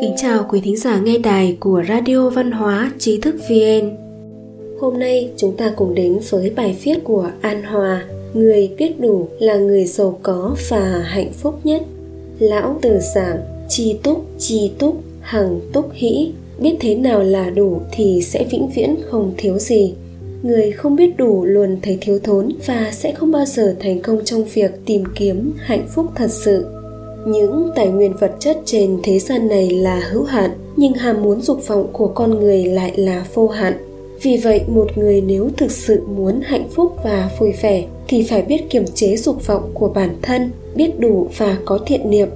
Kính chào quý thính giả nghe đài của Radio Văn hóa Trí thức VN. Hôm nay chúng ta cùng đến với bài viết của An Hòa, người biết đủ là người giàu có và hạnh phúc nhất. Lão từ giảng, chi túc, chi túc, hằng túc hĩ, biết thế nào là đủ thì sẽ vĩnh viễn không thiếu gì người không biết đủ luôn thấy thiếu thốn và sẽ không bao giờ thành công trong việc tìm kiếm hạnh phúc thật sự những tài nguyên vật chất trên thế gian này là hữu hạn, nhưng ham muốn dục vọng của con người lại là vô hạn vì vậy, một người nếu thực sự muốn hạnh phúc và vui vẻ, thì phải biết kiềm chế dục vọng của bản thân, biết đủ và có thiện niệm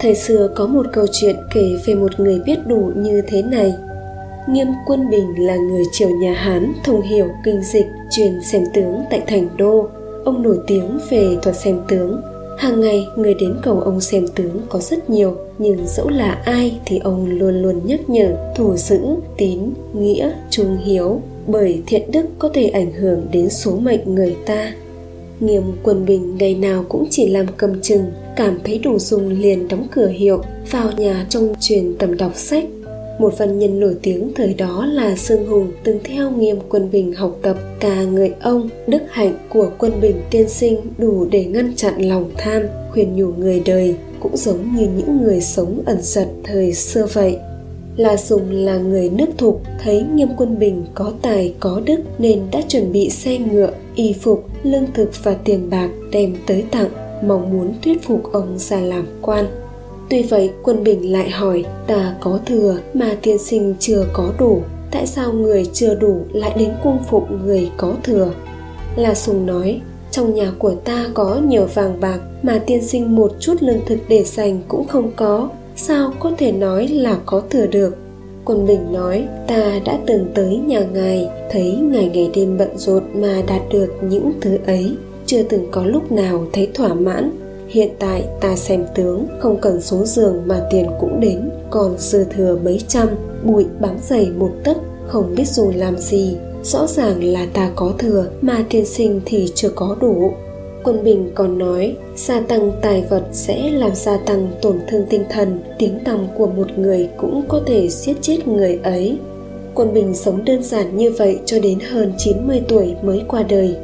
thời xưa có một câu chuyện kể về một người biết đủ như thế này Nghiêm Quân Bình là người triều nhà Hán, thông hiểu kinh dịch, truyền xem tướng tại thành đô. Ông nổi tiếng về thuật xem tướng. Hàng ngày người đến cầu ông xem tướng có rất nhiều, nhưng dẫu là ai thì ông luôn luôn nhắc nhở thủ giữ, tín, nghĩa, trung hiếu, bởi thiện đức có thể ảnh hưởng đến số mệnh người ta. Nghiêm Quân Bình ngày nào cũng chỉ làm cầm chừng, cảm thấy đủ dùng liền đóng cửa hiệu, vào nhà trong truyền tầm đọc sách một văn nhân nổi tiếng thời đó là Sương Hùng từng theo nghiêm quân bình học tập ca người ông đức hạnh của quân bình tiên sinh đủ để ngăn chặn lòng tham khuyên nhủ người đời cũng giống như những người sống ẩn giật thời xưa vậy La Sùng là người nước thục, thấy Nghiêm Quân Bình có tài có đức nên đã chuẩn bị xe ngựa, y phục, lương thực và tiền bạc đem tới tặng, mong muốn thuyết phục ông ra làm quan. Tuy vậy, quân bình lại hỏi, ta có thừa mà tiên sinh chưa có đủ, Tại sao người chưa đủ lại đến cung phụng người có thừa? La Sùng nói, trong nhà của ta có nhiều vàng bạc mà tiên sinh một chút lương thực để dành cũng không có, sao có thể nói là có thừa được? Quân bình nói, ta đã từng tới nhà ngài, thấy ngài ngày đêm bận rộn mà đạt được những thứ ấy, chưa từng có lúc nào thấy thỏa mãn. Hiện tại ta xem tướng, không cần số giường mà tiền cũng đến. Còn dư thừa mấy trăm, Bụi bám dày một tấc, Không biết dùng làm gì. Rõ ràng là ta có thừa, Mà tiên sinh thì chưa có đủ. Quân Bình còn nói, gia tăng tài vật sẽ làm gia tăng tổn thương tinh thần. Tiếng tăm của một người cũng có thể giết chết người ấy. Quân Bình sống đơn giản như vậy cho đến hơn 90 tuổi mới qua đời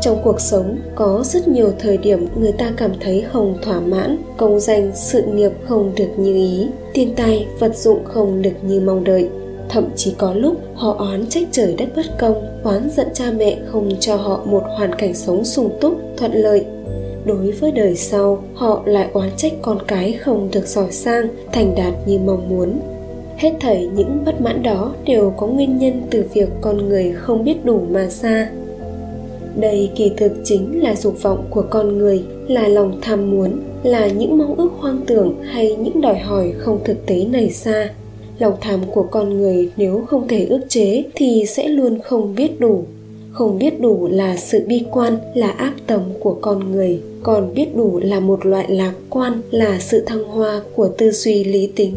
trong cuộc sống, có rất nhiều thời điểm người ta cảm thấy không thỏa mãn, công danh, sự nghiệp không được như ý tiền tài vật dụng không được như mong đợi. Thậm chí có lúc họ oán trách trời đất bất công, oán giận cha mẹ không cho họ một hoàn cảnh sống sung túc, thuận lợi. Đối với đời sau, họ lại oán trách con cái không được giỏi sang thành đạt như mong muốn. Hết thảy những bất mãn đó đều có nguyên nhân từ việc con người không biết đủ mà ra đây kỳ thực chính là dục vọng của con người, là lòng tham muốn, là những mong ước hoang tưởng hay những đòi hỏi không thực tế nảy ra. Lòng tham của con người nếu không thể ước chế thì sẽ luôn không biết đủ. Không biết đủ là sự bi quan, là ác tâm của con người, còn biết đủ là một loại lạc quan, là sự thăng hoa của tư duy lý tính.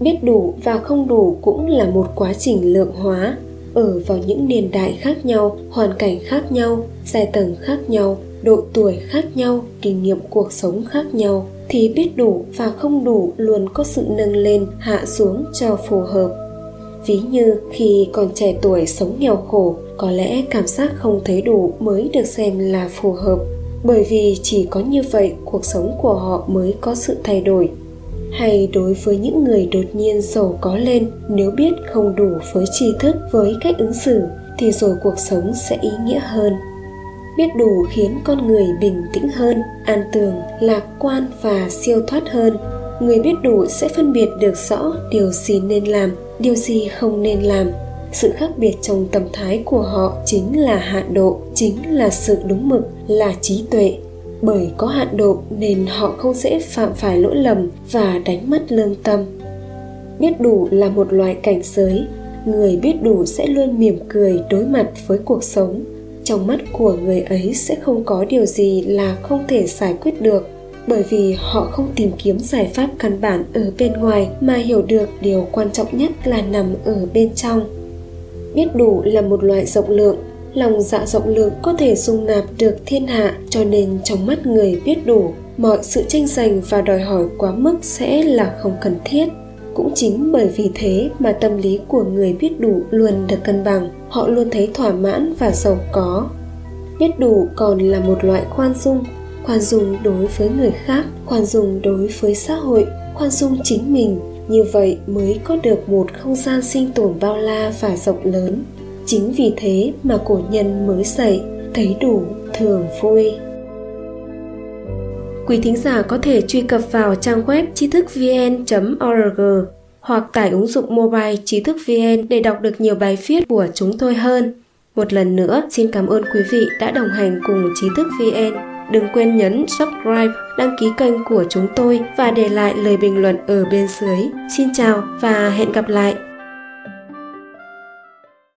Biết đủ và không đủ cũng là một quá trình lượng hóa ở vào những niên đại khác nhau, hoàn cảnh khác nhau giai tầng khác nhau, độ tuổi khác nhau, kinh nghiệm cuộc sống khác nhau, thì biết đủ và không đủ luôn có sự nâng lên, hạ xuống cho phù hợp. Ví như khi còn trẻ tuổi sống nghèo khổ, có lẽ cảm giác không thấy đủ mới được xem là phù hợp. Bởi vì chỉ có như vậy, cuộc sống của họ mới có sự thay đổi hay đối với những người đột nhiên giàu có lên, nếu biết không đủ với tri thức, với cách ứng xử, thì rồi cuộc sống sẽ ý nghĩa hơn. Biết đủ khiến con người bình tĩnh hơn, an tường, lạc quan và siêu thoát hơn. Người biết đủ sẽ phân biệt được rõ điều gì nên làm, điều gì không nên làm. Sự khác biệt trong tâm thái của họ chính là hạn độ, chính là sự đúng mực, là trí tuệ bởi có hạn độ nên họ không dễ phạm phải lỗi lầm và đánh mất lương tâm. Biết đủ là một loại cảnh giới, người biết đủ sẽ luôn mỉm cười đối mặt với cuộc sống. Trong mắt của người ấy sẽ không có điều gì là không thể giải quyết được, bởi vì họ không tìm kiếm giải pháp căn bản ở bên ngoài mà hiểu được điều quan trọng nhất là nằm ở bên trong. Biết đủ là một loại rộng lượng lòng dạ rộng lượng có thể dung nạp được thiên hạ, cho nên trong mắt người biết đủ, mọi sự tranh giành và đòi hỏi quá mức sẽ là không cần thiết. Cũng chính bởi vì thế mà tâm lý của người biết đủ luôn được cân bằng, họ luôn thấy thỏa mãn và giàu có. Biết đủ còn là một loại khoan dung khoan dung đối với người khác, khoan dung đối với xã hội, khoan dung chính mình, như vậy mới có được một không gian sinh tồn bao la và rộng lớn chính vì thế mà cổ nhân mới dạy thấy đủ thường vui Quý thính giả có thể truy cập vào trang web tri thức vn.org hoặc tải ứng dụng mobile trí thức VN để đọc được nhiều bài viết của chúng tôi hơn. Một lần nữa, xin cảm ơn quý vị đã đồng hành cùng trí thức VN. Đừng quên nhấn subscribe, đăng ký kênh của chúng tôi và để lại lời bình luận ở bên dưới. Xin chào và hẹn gặp lại!